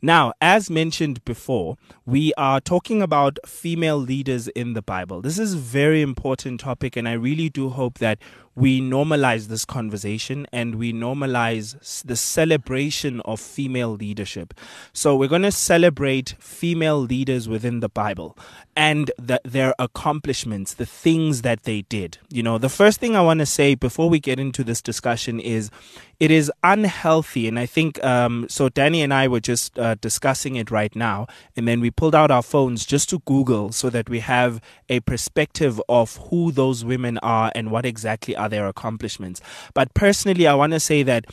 Now, as mentioned before, we are talking about female leaders in the Bible. This is a very important topic, and I really do hope that we normalize this conversation and we normalize the celebration of female leadership. So, we're going to celebrate female leaders within the Bible and the, their accomplishments, the things that they did. You know, the first thing I want to say before we get into this discussion is it is unhealthy. And I think, um, so Danny and I were just uh, discussing it right now. And then we pulled out our phones just to Google so that we have a perspective of who those women are and what exactly are their accomplishments. But personally, I want to say that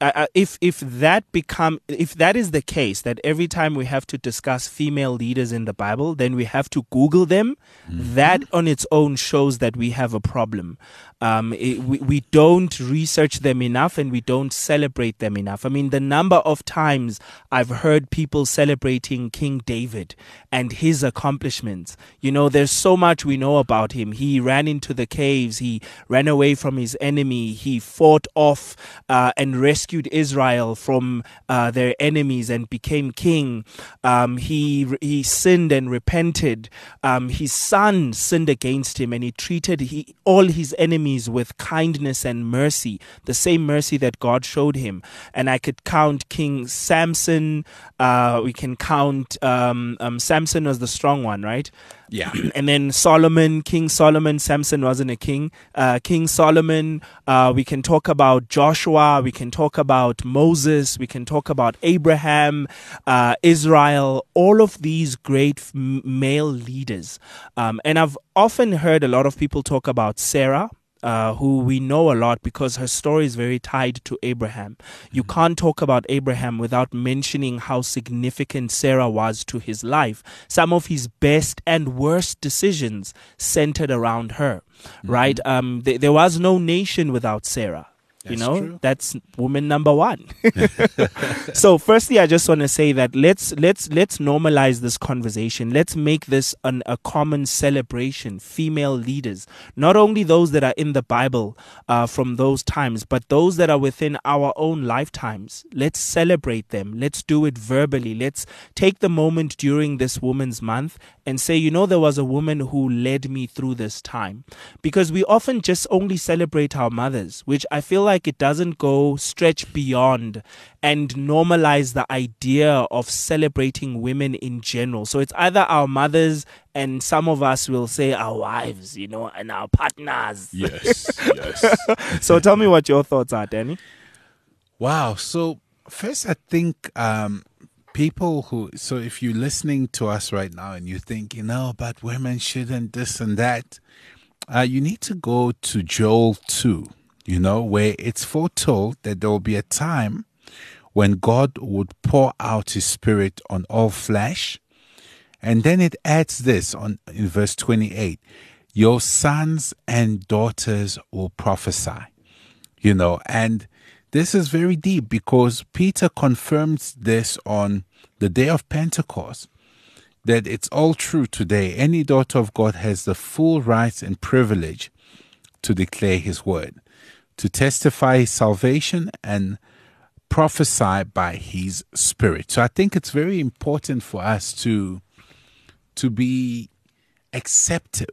uh, if if that become if that is the case that every time we have to discuss female leaders in the Bible, then we have to Google them. Mm-hmm. That on its own shows that we have a problem. Um, it, we, we don't research them enough and we don't celebrate them enough. I mean, the number of times I've heard people celebrating King David and his accomplishments. You know, there's so much we know about him. He ran into the caves, he ran away from his enemy, he fought off uh, and rescued Israel from uh, their enemies and became king. Um, he, he sinned and repented. Um, his son sinned against him and he treated he, all his enemies with kindness and mercy, the same mercy that God showed him. And I could count King Samson. Uh, we can count um, um, Samson was the strong one, right? Yeah. and then Solomon, King Solomon, Samson wasn't a king. Uh, king Solomon, uh, we can talk about Joshua, we can talk about Moses, we can talk about Abraham, uh, Israel, all of these great male leaders. Um, and I've often heard a lot of people talk about Sarah uh, who we know a lot because her story is very tied to Abraham. You mm-hmm. can't talk about Abraham without mentioning how significant Sarah was to his life. Some of his best and worst decisions centered around her, mm-hmm. right? Um, th- there was no nation without Sarah. That's you know, true. that's woman number one. so, firstly, I just want to say that let's let's let's normalize this conversation. Let's make this an, a common celebration. Female leaders, not only those that are in the Bible uh, from those times, but those that are within our own lifetimes. Let's celebrate them. Let's do it verbally. Let's take the moment during this Women's Month and say, you know, there was a woman who led me through this time, because we often just only celebrate our mothers, which I feel like it doesn't go stretch beyond and normalize the idea of celebrating women in general. So it's either our mothers and some of us will say our wives, you know, and our partners. Yes, yes. so tell me what your thoughts are, Danny. Wow. So first, I think um, people who so if you're listening to us right now and you think you know but women shouldn't this and that uh, you need to go to joel 2 you know, where it's foretold that there will be a time when God would pour out his spirit on all flesh. And then it adds this on in verse 28 your sons and daughters will prophesy. You know, and this is very deep because Peter confirms this on the day of Pentecost that it's all true today. Any daughter of God has the full rights and privilege to declare his word to testify his salvation and prophesy by his spirit. So I think it's very important for us to to be accepted,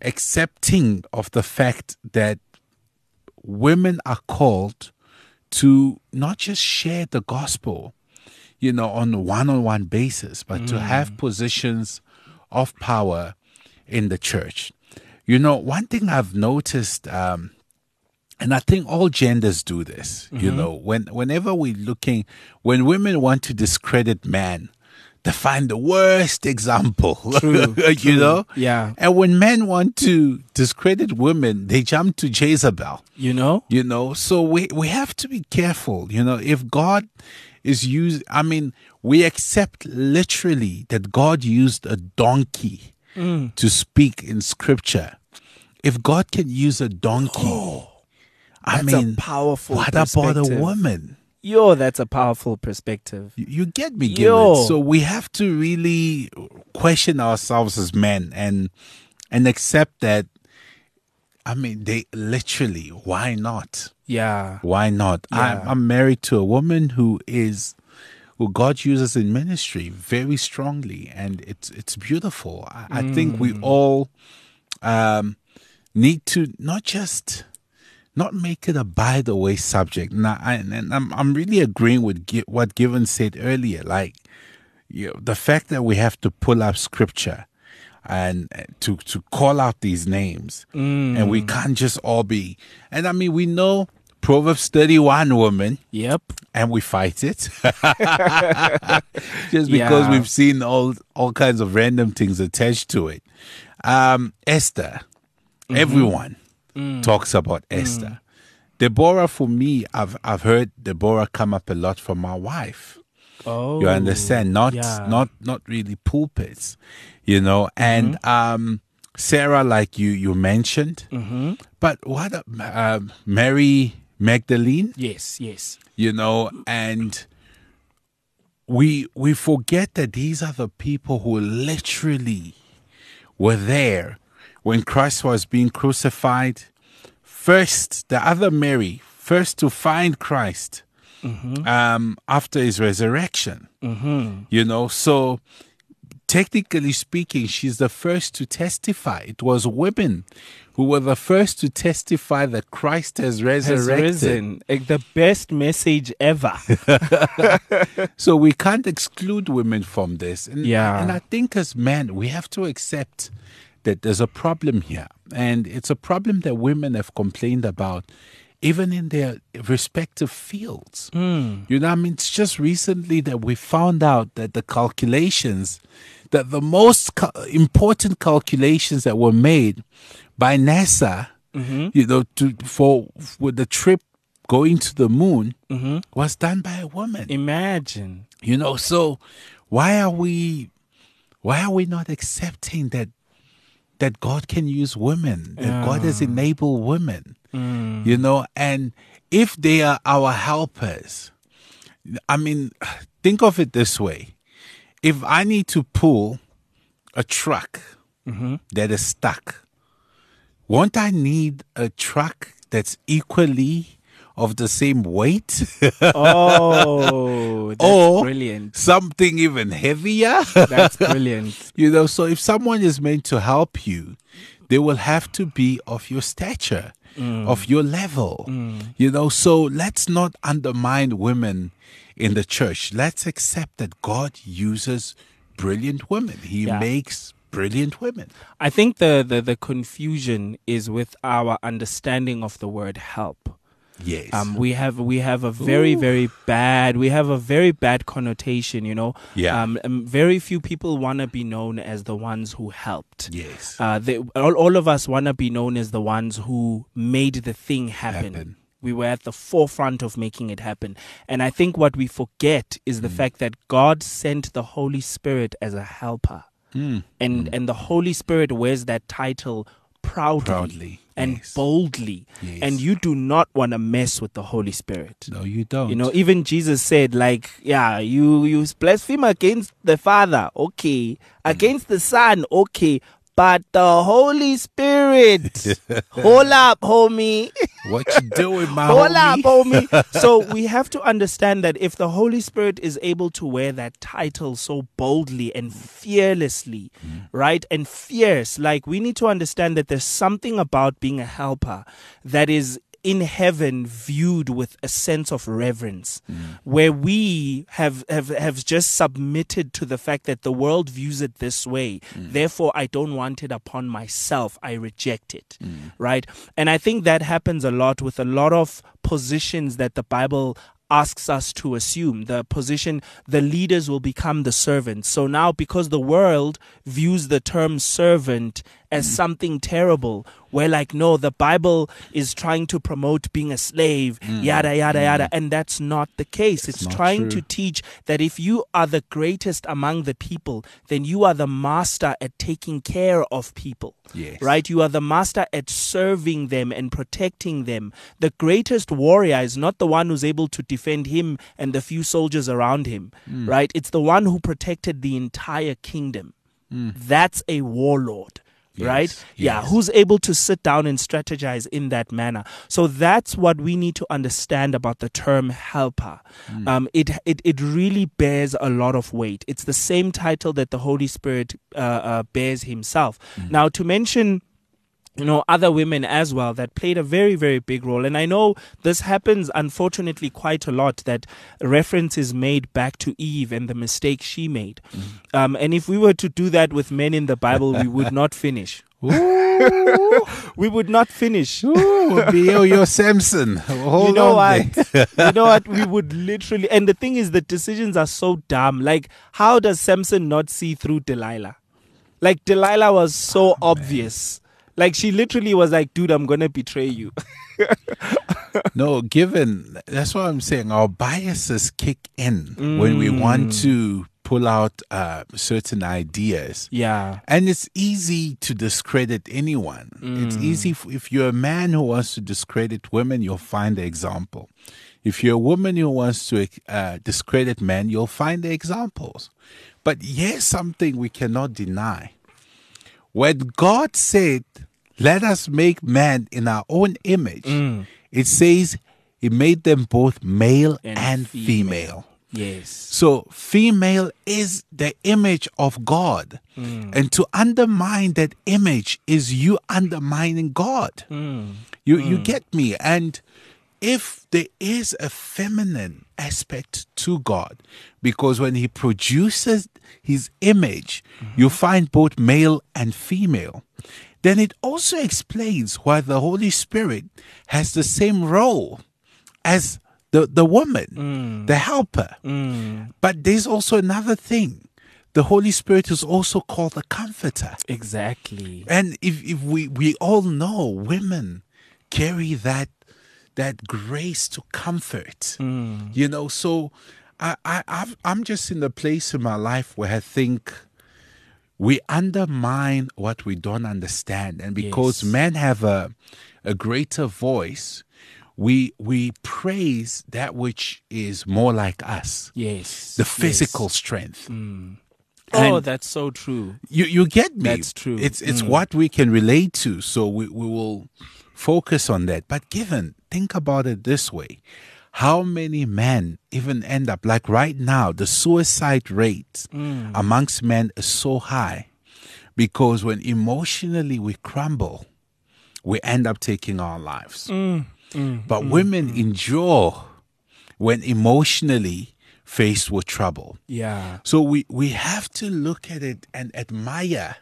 accepting of the fact that women are called to not just share the gospel, you know, on a one-on-one basis, but mm. to have positions of power in the church. You know, one thing I've noticed um, and I think all genders do this. Mm-hmm. You know, when whenever we're looking, when women want to discredit man, they find the worst example. True, you true. know, yeah. And when men want to discredit women, they jump to Jezebel. You know, you know. So we we have to be careful. You know, if God is used, I mean, we accept literally that God used a donkey mm. to speak in Scripture. If God can use a donkey. Oh I mean, powerful. What about a woman? Yo, that's a powerful perspective. You, you get me, Yo. So we have to really question ourselves as men and and accept that. I mean, they literally. Why not? Yeah. Why not? Yeah. I'm, I'm married to a woman who is who God uses in ministry very strongly, and it's it's beautiful. I, I think we all um, need to not just not make it a by the way subject. Now, I, and I'm I'm really agreeing with what Given said earlier. Like, you know, the fact that we have to pull up scripture and uh, to to call out these names, and we can't just all be. And I mean, we know Proverbs 31 woman Yep. and we fight it just because Yeah. we've seen all all kinds of random things attached to it um esther Mm-hmm. everyone Mm. talks about esther deborah for me i've i've heard deborah come up a lot from my wife Oh. you understand not yeah. not not really pulpits you know and Mm-hmm. um sarah like you you mentioned Mm-hmm. but what um, mary magdalene Yes. Yes. you know and we we forget that these are the people who literally were there when Christ was being crucified first the other Mary first to find Christ mm-hmm. um, after his resurrection mm-hmm. you know so technically speaking she's the first to testify it was women who were the first to testify that Christ has Has risen. Like the best message ever. So we can't exclude women from this. And, Yeah. And I think as men, we have to accept that there's a problem here. And it's a problem that women have complained about even in their respective fields. Hmm. You know, I mean, it's just recently that we found out that the calculations, that the most cal- important calculations that were made by NASA, mm-hmm. you know, to for with the trip going to the moon mm-hmm. was done by a woman. Imagine. You know, so why are we why are we not accepting that that God can use women, that God has enabled women? Mm. You know, and if they are our helpers, I mean, think of it this way. If I need to pull a truck mm-hmm. that is stuck, won't I need a truck that's equally of the same weight? Oh, that's or brilliant. something even heavier? That's brilliant. you know, so if someone is meant to help you, they will have to be of your stature, mm. of your level. Mm. You know, so let's not undermine women in the church. Let's accept that God uses brilliant women. He Yeah. makes brilliant women. I think the, the, the confusion is with our understanding of the word help. Yes. Um, we have we have a very very bad we have a very bad connotation. You know. Yeah. Um, very few people want to be known as the ones who helped. yes. Uh, they, all, all of us want to be known as the ones who made the thing happen. Happen. We were at the forefront of making it happen. And I think what we forget is Mm. the fact that God sent the Holy Spirit as a helper. Mm. And, and the Holy Spirit wears that title proudly, Proudly, and yes. boldly. Yes. And you do not want to mess with the Holy Spirit. No, you don't. You know, even Jesus said, like, yeah, you you blaspheme against the Father, okay, mm. against the Son, okay, but the Holy Spirit, hold up, homie. what you doing, my Hold up, homie? homie. so we have to understand that if the Holy Spirit is able to wear that title so boldly and fearlessly, mm-hmm. right, and fierce, like we need to understand that there's something about being a helper that is in heaven viewed with a sense of reverence where we have, have have just submitted to the fact that the world views it this way. Therefore i don't want it upon myself. I reject it right? And i think that happens a lot with a lot of positions that the bible asks us to assume. The position the leaders will become the servants. So now because the world views the term servant as something terrible we're like no the bible is trying to promote being a slave hmm. yada yada hmm. yada and that's not the case. It's, not trying true. to teach that if you are the greatest among the people then you are the master at taking care of people Yes. right? You are the master at serving them and protecting them. The greatest warrior is not the one who's able to defend him and the few soldiers around him Hmm. right? It's the one who protected the entire kingdom. Hmm. That's a warlord Yes, right? Yeah, who's able to sit down and strategize in that manner. So that's what we need to understand about the term helper. Hmm. Um, it, it it really bears a lot of weight. It's the same title that the Holy Spirit uh, uh, bears Himself. Hmm. Now, to mention you know other women as well that played a very very big role and i know this happens unfortunately quite a lot that reference is made back to eve and the mistake she made um, and if we were to do that with men in the bible we would not finish we would not finish ooh, Bio, you're Samson. Hold you know on what? you know what? We would literally, and the thing is, the decisions are so dumb. Like, how does Samson not see through Delilah? Like, Delilah was so obvious. Like, she literally was like, dude, I'm going to betray you. No, given that's what I'm saying. Our biases kick in when we want to pull out uh, certain ideas. yeah. And it's easy to discredit anyone. It's easy f- if you're a man who wants to discredit women, you'll find the example. If you're a woman who wants to uh, discredit men, you'll find the examples. But here's something we cannot deny. When God said, Let us make man in our own image, mm. it says He made them both male and, And female. Yes. So, female is the image of God. Mm. And to undermine that image is you undermining God. Mm. You, you get me? And if there is a feminine aspect to God, because when He produces His image, you mm-hmm. find both male and female, then it also explains why the Holy Spirit has the same role as the, the woman, mm. the helper. Mm. But there's also another thing. The Holy Spirit is also called the comforter. Exactly. And if, if we, we all know women carry that that grace to comfort. You know, so I, I I've, I'm just in a place in my life where I think we undermine what we don't understand, and because Yes. men have a a greater voice, we we praise that which is more like us, Yes. the yes. physical strength. Oh, And- that's so true. You you get me? That's true. It's it's Mm. what we can relate to, so we, we will focus on that. But given, think about it this way: how many men even end up like right now? The suicide rate Mm. amongst men is so high because when emotionally we crumble, we end up taking our lives. Mm. but women endure when emotionally faced with trouble. Yeah. So we, we have to look at it and admire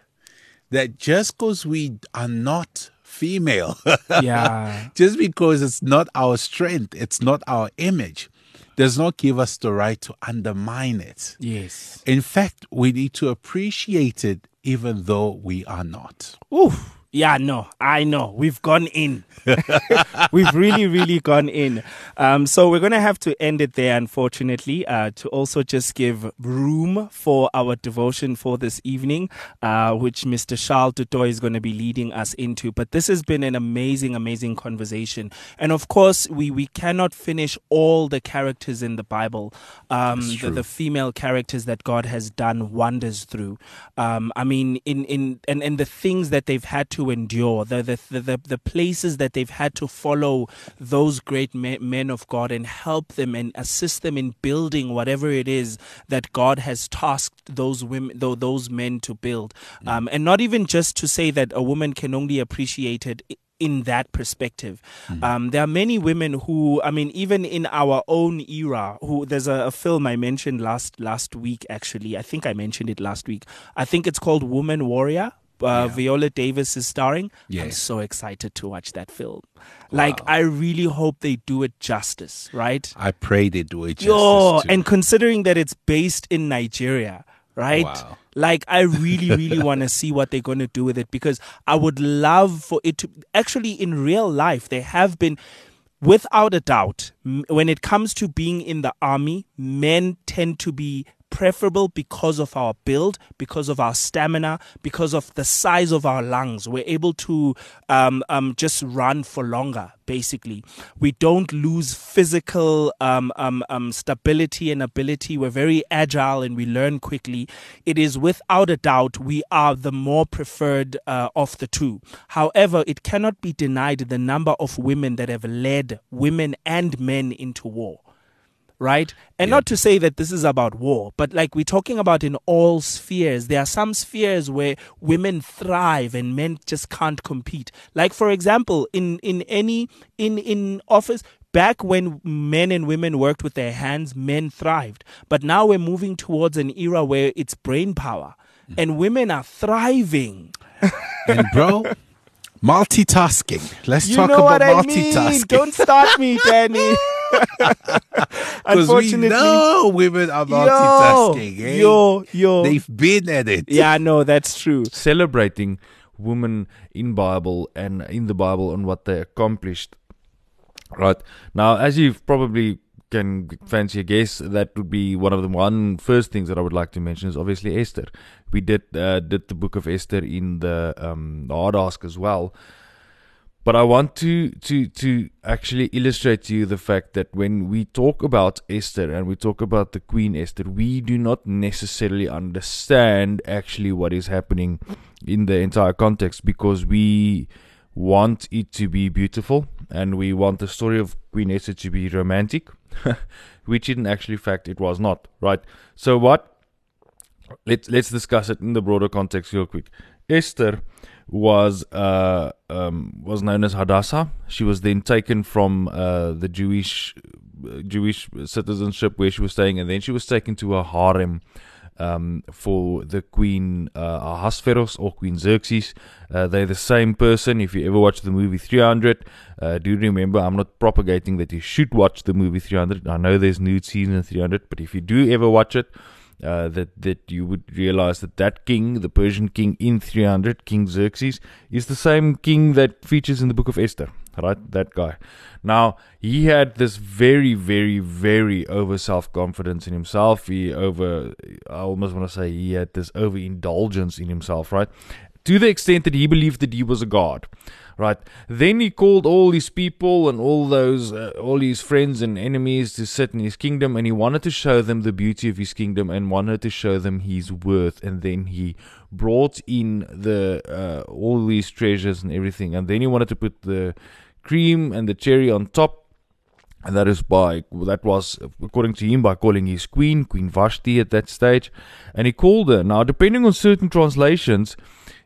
that just because we are not female, Yeah. just because it's not our strength, it's not our image, does not give us the right to undermine it. yes. In fact, we need to appreciate it even though we are not. Oof. Yeah, no, I know. We've gone in. We've really, really gone in. Um, so we're going to have to end it there, unfortunately, uh, to also just give room for our devotion for this evening, uh, which Mr. Charles Du Toit is going to be leading us into. But this has been an amazing, amazing conversation. And of course, we, we cannot finish all the characters in the Bible, um, the, the female characters that God has done wonders through. Um, I mean, in, in and, and the things that they've had to endure, the the, the, the, places that they've had to follow those great men, of God and help them and assist them in building whatever it is that God has tasked those women, those men to build. Um, and not even just to say that a woman can only appreciate it in that perspective. Um, there are many women who, I mean, even in our own era, who there's a, a film I mentioned last last week. Actually, I think I mentioned it last week. I think it's called Woman Warrior. Uh, Yeah. Viola Davis is starring. I'm so excited to watch that film. Like, I really hope they do it justice, right? I pray they do it justice. Yo, too. and considering that it's based in Nigeria, right? Wow. Like, I really, really want to see what they're going to do with it because I would love for it to actually, in real life, they have been, without a doubt, when it comes to being in the army, men tend to be preferable because of our build, because of our stamina, because of the size of our lungs. We're able to um, um, just run for longer, basically. We don't lose physical um, um, um, stability and ability. We're very agile and we learn quickly. It is without a doubt we are the more preferred uh, of the two. However, it cannot be denied the number of women that have led women and men into war right? And yeah. not to say that this is about war, but like we're talking about in all spheres, there are some spheres where women thrive and men just can't compete. Like for example, in in any in in office back when men and women worked with their hands, men thrived. But now we're moving towards an era where it's brain power mm. and women are thriving. and bro, multitasking. Let's you talk about multitasking. I mean. Don't start me, Danny. Unfortunately, we know women are multitasking. Yo, eh? yo, yo, they've been at it. Yeah, no, that's true. Celebrating women in Bible and in the Bible and what they accomplished. Right now, as you've probably can fancy a guess, that would be one of the one first things that I would like to mention is obviously Esther. We did uh, did the book of Esther in the um, the Hard Ask as well, but I want to to to actually illustrate to you the fact that when we talk about Esther and we talk about the Queen Esther, we do not necessarily understand actually what is happening in the entire context because we want it to be beautiful and we want the story of Queen Esther to be romantic, which in actually fact it was not, right? So what let's let's discuss it in the broader context real quick. Esther was uh, um, was known as Hadassah. She was then taken from uh, the Jewish Jewish citizenship where she was staying, and then she was taken to a harem. Um, for the Queen uh, Ahasuerus or Queen Xerxes. Uh, they're the same person. If you ever watch the movie 300, uh, do remember I'm not propagating that you should watch the movie 300. I know there's nude scenes in 300, but if you do ever watch it, uh, that that you would realize that that king, the Persian king in 300, King Xerxes, is the same king that features in the book of Esther. Right, that guy. Now he had this very, very, very over self confidence in himself. He over, I almost want to say he had this overindulgence in himself. Right, to the extent that he believed that he was a god. Right. Then he called all his people and all those, uh, all his friends and enemies to sit in his kingdom, and he wanted to show them the beauty of his kingdom and wanted to show them his worth. And then he brought in the uh, all these treasures and everything, and then he wanted to put the cream and the cherry on top. And that is by that was according to him by calling his queen Queen Vashti at that stage, and he called her. Now, depending on certain translations,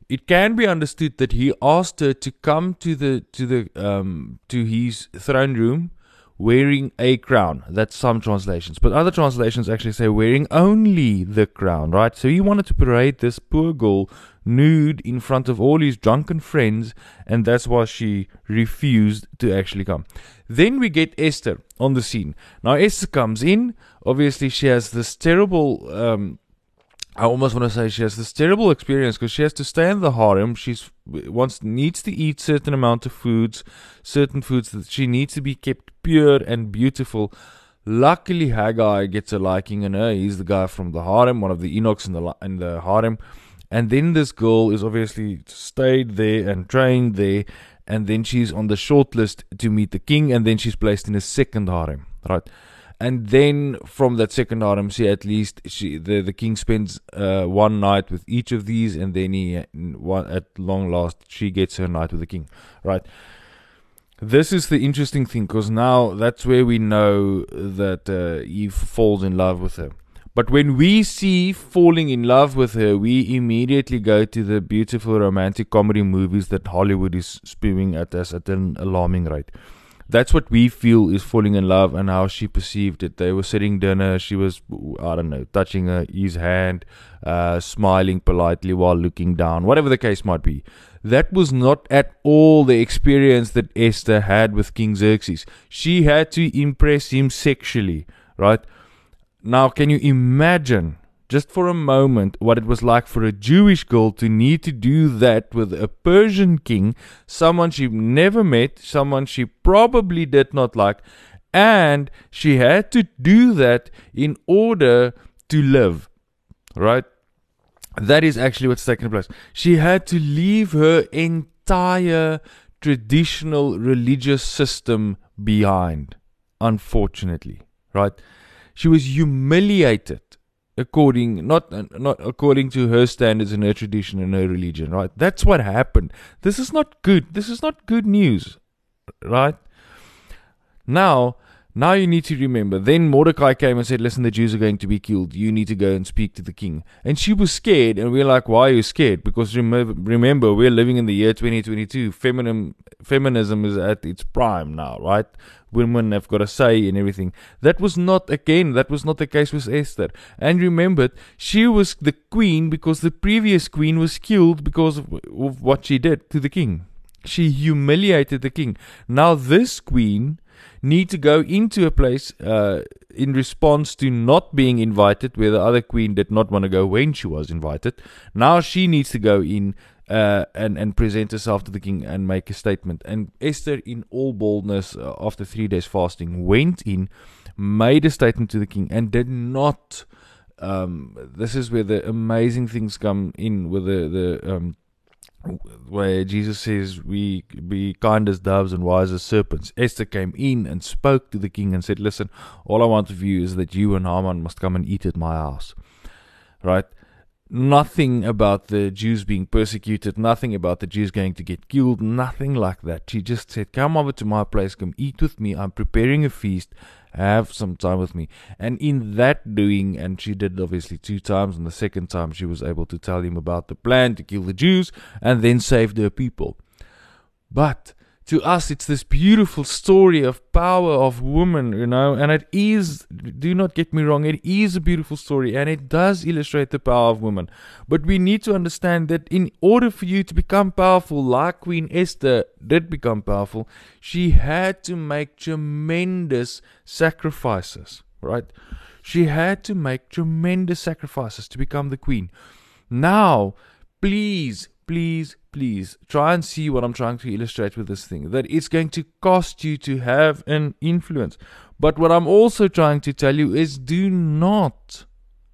it can be understood that he asked her to come to the to the um to his throne room wearing a crown. That's some translations, but other translations actually say wearing only the crown, right? So he wanted to parade this poor girl nude in front of all his drunken friends, and that's why she refused to actually come. Then we get Esther on the scene. Now Esther comes in. Obviously, she has this terrible um, I almost want to say she has this terrible experience because she has to stay in the harem. She's wants needs to eat certain amount of foods, certain foods that she needs to be kept pure and beautiful. Luckily, Hegai gets a liking in her. He's the guy from the harem, one of the eunuchs in the in the harem. And then this girl is obviously stayed there and trained there, and then she's on the short list to meet the king, and then she's placed in a second harem, right? And then from that second RMC, at least she, the the king spends uh, one night with each of these, and then he, at long last, she gets her night with the king. Right. This is the interesting thing because now that's where we know that uh, Eve falls in love with her. But when we see falling in love with her, we immediately go to the beautiful romantic comedy movies that Hollywood is spewing at us at an alarming rate that's what we feel is falling in love and how she perceived it. They were sitting dinner. She was, I don't know, touching her, his hand, uh, smiling politely while looking down, whatever the case might be. That was not at all the experience that Esther had with King Xerxes. She had to impress him sexually, right? Now, can you imagine just for a moment what it was like for a Jewish girl to need to do that with a Persian king, someone she never met, someone she probably did not like, and she had to do that in order to live, right? That is actually what's taking place. She had to leave her entire traditional religious system behind, unfortunately, right? She was humiliated according not not according to her standards and her tradition and her religion, right? That's what happened. This is not good. This is not good news, right? Now, now you need to remember. Then Mordecai came and said, Listen, the Jews are going to be killed. You need to go and speak to the king. And she was scared. And we're like, Why are you scared? Because remember, remember we're living in the year 2022. Feminism, feminism is at its prime now, right? Women have got a say in everything. That was not, again, that was not the case with Esther. And remember, she was the queen because the previous queen was killed because of, of what she did to the king. She humiliated the king. Now, this queen need to go into a place uh, in response to not being invited, where the other queen did not want to go when she was invited. Now she needs to go in uh, and and present herself to the king and make a statement. And Esther, in all boldness, uh, after three days fasting, went in, made a statement to the king, and did not. Um, this is where the amazing things come in, with the the um, where Jesus says, We be kind as doves and wise as serpents. Esther came in and spoke to the king and said, Listen, all I want of you is that you and Haman must come and eat at my house. Right? Nothing about the Jews being persecuted, nothing about the Jews going to get killed, nothing like that. She just said, Come over to my place, come eat with me. I'm preparing a feast have some time with me. And in that doing, and she did obviously two times, and the second time she was able to tell him about the plan to kill the Jews and then save their people. But to us, it's this beautiful story of power of woman, you know, and it is, do not get me wrong, it is a beautiful story and it does illustrate the power of women. But we need to understand that in order for you to become powerful, like Queen Esther did become powerful, she had to make tremendous sacrifices, right? She had to make tremendous sacrifices to become the queen. Now, please, please, please try and see what I'm trying to illustrate with this thing. That it's going to cost you to have an influence. But what I'm also trying to tell you is do not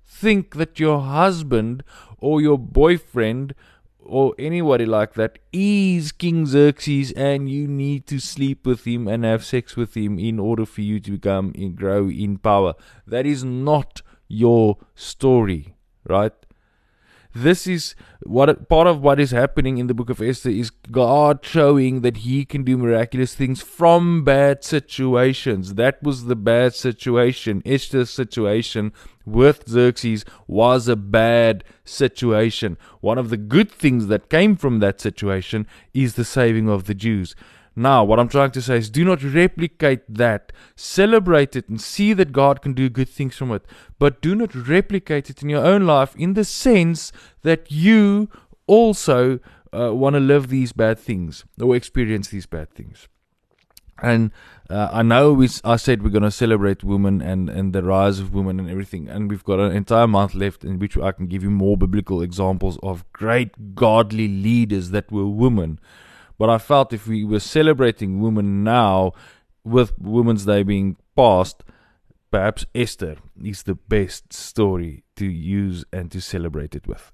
think that your husband or your boyfriend or anybody like that is King Xerxes and you need to sleep with him and have sex with him in order for you to become and grow in power. That is not your story, right? This is what part of what is happening in the book of Esther is God showing that he can do miraculous things from bad situations. That was the bad situation. Esther's situation with Xerxes was a bad situation. One of the good things that came from that situation is the saving of the Jews. Now, what I'm trying to say is do not replicate that. Celebrate it and see that God can do good things from it. But do not replicate it in your own life in the sense that you also uh, want to live these bad things or experience these bad things. And uh, I know we, I said we're going to celebrate women and, and the rise of women and everything. And we've got an entire month left in which I can give you more biblical examples of great godly leaders that were women but I felt if we were celebrating women now, with Women's Day being past, perhaps Esther is the best story to use and to celebrate it with.